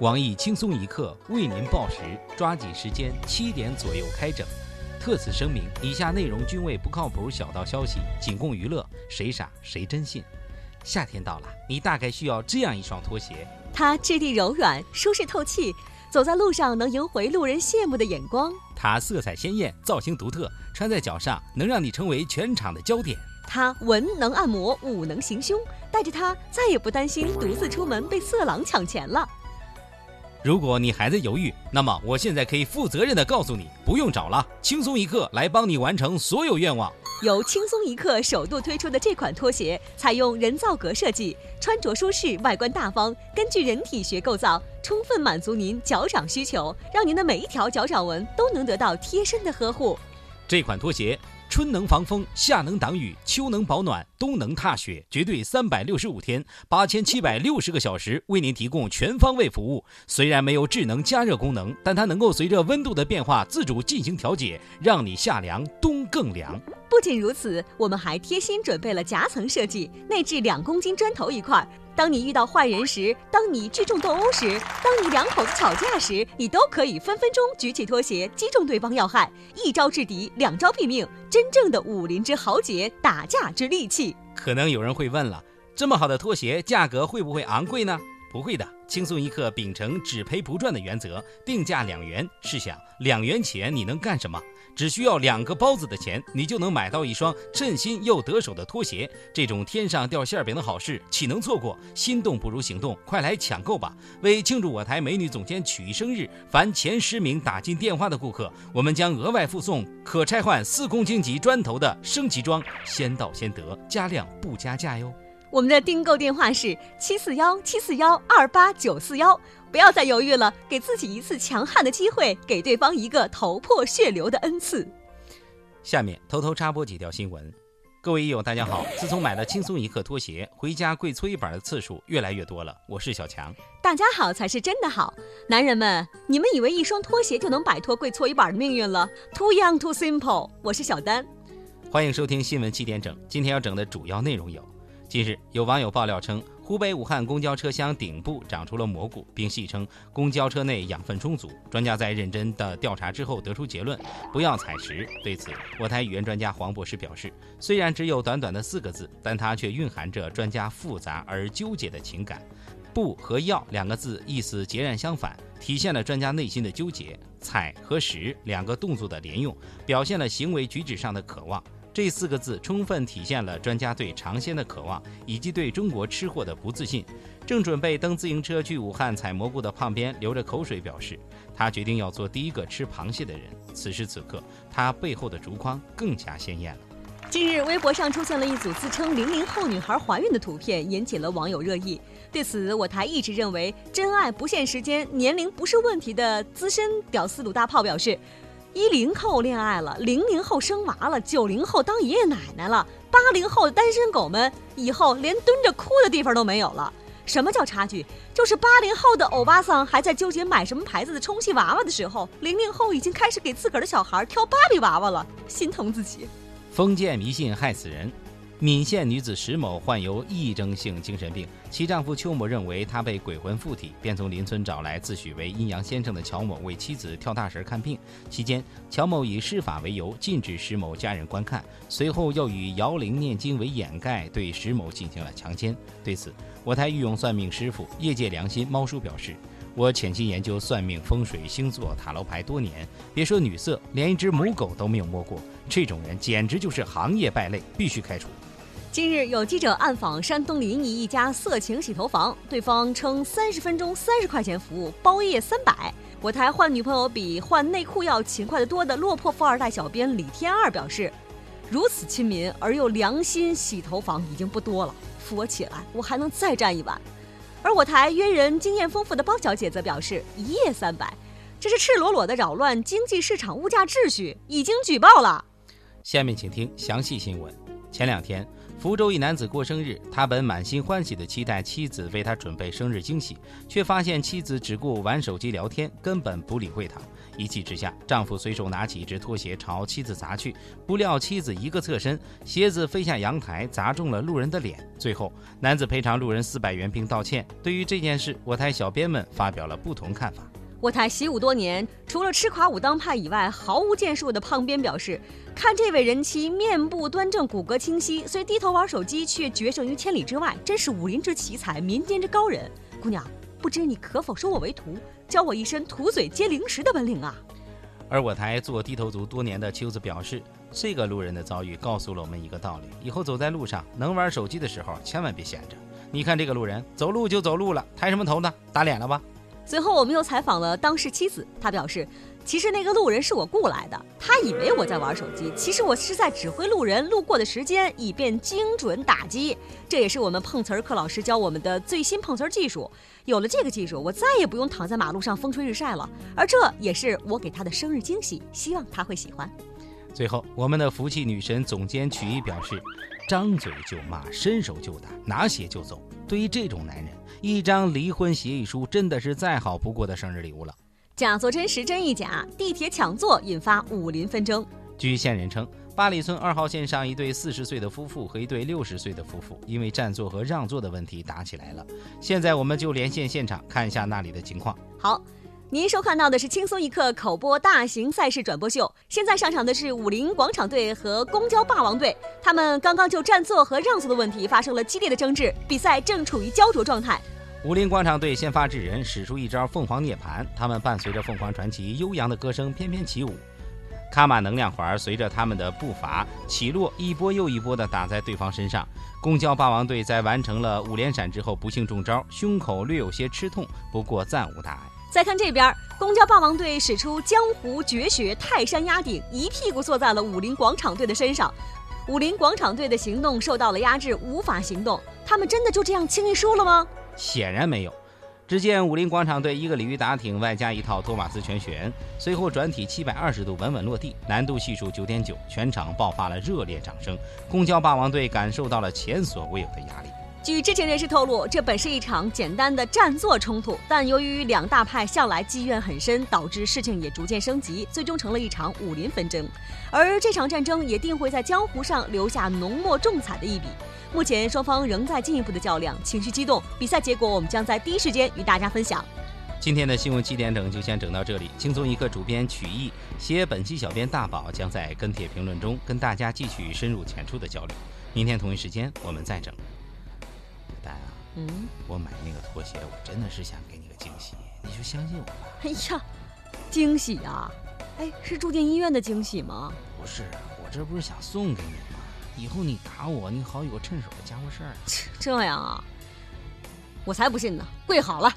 网易轻松一刻为您报时，抓紧时间，七点左右开整。特此声明，以下内容均为不靠谱小道消息，仅供娱乐，谁傻谁真信。夏天到了，你大概需要这样一双拖鞋，它质地柔软，舒适透气，走在路上能赢回路人羡慕的眼光。它色彩鲜艳，造型独特，穿在脚上能让你成为全场的焦点。它文能按摩，武能行凶，带着它再也不担心独自出门被色狼抢钱了。如果你还在犹豫，那么我现在可以负责任的告诉你，不用找了，轻松一刻来帮你完成所有愿望。由轻松一刻首度推出的这款拖鞋，采用人造革设计，穿着舒适，外观大方，根据人体学构造，充分满足您脚掌需求，让您的每一条脚掌纹都能得到贴身的呵护。这款拖鞋。春能防风，夏能挡雨，秋能保暖，冬能踏雪，绝对三百六十五天，八千七百六十个小时为您提供全方位服务。虽然没有智能加热功能，但它能够随着温度的变化自主进行调节，让你夏凉冬更凉。不仅如此，我们还贴心准备了夹层设计，内置两公斤砖头一块。当你遇到坏人时，当你聚众斗殴时，当你两口子吵架时，你都可以分分钟举起拖鞋击中对方要害，一招制敌，两招毙命，真正的武林之豪杰，打架之利器。可能有人会问了，这么好的拖鞋，价格会不会昂贵呢？不会的，轻松一刻秉承只赔不赚的原则，定价两元。试想，两元钱你能干什么？只需要两个包子的钱，你就能买到一双称心又得手的拖鞋。这种天上掉馅饼的好事，岂能错过？心动不如行动，快来抢购吧！为庆祝我台美女总监曲艺生日，凡前十名打进电话的顾客，我们将额外附送可拆换四公斤级砖头的升级装，先到先得，加量不加价哟。我们的订购电话是七四幺七四幺二八九四幺，不要再犹豫了，给自己一次强悍的机会，给对方一个头破血流的恩赐。下面偷偷插播几条新闻。各位益友，大家好！自从买了轻松一刻拖鞋，回家跪搓衣板的次数越来越多了。我是小强。大家好才是真的好，男人们，你们以为一双拖鞋就能摆脱跪搓衣板的命运了？Too young, too simple。我是小丹，欢迎收听新闻七点整。今天要整的主要内容有。近日，有网友爆料称，湖北武汉公交车厢顶部长出了蘑菇，并戏称公交车内养分充足。专家在认真的调查之后得出结论：不要采食。对此，我台语言专家黄博士表示，虽然只有短短的四个字，但它却蕴含着专家复杂而纠结的情感。不和要两个字意思截然相反，体现了专家内心的纠结。采和食两个动作的连用，表现了行为举止上的渴望。这四个字充分体现了专家对尝鲜的渴望，以及对中国吃货的不自信。正准备蹬自行车去武汉采蘑菇的胖边流着口水表示，他决定要做第一个吃螃蟹的人。此时此刻，他背后的竹筐更加鲜艳了。近日，微博上出现了一组自称零零后女孩怀孕的图片，引起了网友热议。对此，我台一直认为真爱不限时间、年龄不是问题的资深屌丝鲁大炮表示。一零后恋爱了，零零后生娃了，九零后当爷爷奶奶了，八零后的单身狗们以后连蹲着哭的地方都没有了。什么叫差距？就是八零后的欧巴桑还在纠结买什么牌子的充气娃娃的时候，零零后已经开始给自个儿的小孩挑芭比娃娃了，心疼自己。封建迷信害死人。闽县女子石某患有癔症性精神病，其丈夫邱某认为她被鬼魂附体，便从邻村找来自诩为阴阳先生的乔某为妻子跳大神看病。期间，乔某以施法为由禁止石某家人观看，随后又以摇铃念经为掩盖，对石某进行了强奸。对此，我台御用算命师傅、业界良心猫叔表示：“我潜心研究算命、风水、星座、塔罗牌多年，别说女色，连一只母狗都没有摸过。这种人简直就是行业败类，必须开除。”近日，有记者暗访山东临沂一家色情洗头房，对方称三十分钟三十块钱服务，包夜三百。我台换女朋友比换内裤要勤快得多的落魄富二代小编李天二表示，如此亲民而又良心洗头房已经不多了，扶我起来，我还能再站一晚。而我台约人经验丰富的包小姐则表示，一夜三百，这是赤裸裸的扰乱经济市场物价秩序，已经举报了。下面请听详细新闻。前两天。福州一男子过生日，他本满心欢喜地期待妻子为他准备生日惊喜，却发现妻子只顾玩手机聊天，根本不理会他。一气之下，丈夫随手拿起一只拖鞋朝妻子砸去，不料妻子一个侧身，鞋子飞下阳台，砸中了路人的脸。最后，男子赔偿路人四百元并道歉。对于这件事，我台小编们发表了不同看法。我台习武多年，除了吃垮武当派以外，毫无建树的胖编表示：“看这位人妻面部端正，骨骼清晰，虽低头玩手机，却决胜于千里之外，真是武林之奇才，民间之高人。姑娘，不知你可否收我为徒，教我一身吐嘴接零食的本领啊？”而我台做低头族多年的秋子表示：“这个路人的遭遇告诉了我们一个道理，以后走在路上，能玩手机的时候，千万别闲着。你看这个路人，走路就走路了，抬什么头呢？打脸了吧？”随后，我们又采访了当事妻子，她表示，其实那个路人是我雇来的，他以为我在玩手机，其实我是在指挥路人路过的时间，以便精准打击。这也是我们碰瓷儿课老师教我们的最新碰瓷儿技术。有了这个技术，我再也不用躺在马路上风吹日晒了。而这也是我给他的生日惊喜，希望他会喜欢。最后，我们的福气女神总监曲艺表示。张嘴就骂，伸手就打，拿鞋就走。对于这种男人，一张离婚协议书真的是再好不过的生日礼物了。假作真时真亦假，地铁抢座引发武林纷争。据线人称，八里村二号线上一对四十岁的夫妇和一对六十岁的夫妇因为占座和让座的问题打起来了。现在我们就连线现场看一下那里的情况。好。您收看到的是轻松一刻口播大型赛事转播秀。现在上场的是武林广场队和公交霸王队，他们刚刚就占座和让座的问题发生了激烈的争执，比赛正处于焦灼状态。武林广场队先发制人，使出一招凤凰涅槃，他们伴随着凤凰传奇悠扬的歌声翩翩起舞，卡玛能量环随着他们的步伐起落，一波又一波地打在对方身上。公交霸王队在完成了五连闪之后，不幸中招，胸口略有些吃痛，不过暂无大碍。再看这边，公交霸王队使出江湖绝学泰山压顶，一屁股坐在了武林广场队的身上。武林广场队的行动受到了压制，无法行动。他们真的就这样轻易输了吗？显然没有。只见武林广场队一个鲤鱼打挺，外加一套托马斯全旋，随后转体七百二十度稳稳落地，难度系数九点九，全场爆发了热烈掌声。公交霸王队感受到了前所未有的压力。据知情人士透露，这本是一场简单的占座冲突，但由于两大派向来积怨很深，导致事情也逐渐升级，最终成了一场武林纷争。而这场战争也定会在江湖上留下浓墨重彩的一笔。目前双方仍在进一步的较量，情绪激动。比赛结果我们将在第一时间与大家分享。今天的新闻七点整就先整到这里。轻松一刻主编曲艺，携本期小编大宝将在跟帖评论中跟大家继续深入浅出的交流。明天同一时间我们再整。嗯，我买那个拖鞋，我真的是想给你个惊喜，你就相信我吧。哎呀，惊喜啊！哎，是住进医院的惊喜吗？不是，我这不是想送给你吗？以后你打我，你好有个趁手的家伙事儿。这样啊？我才不信呢！跪好了。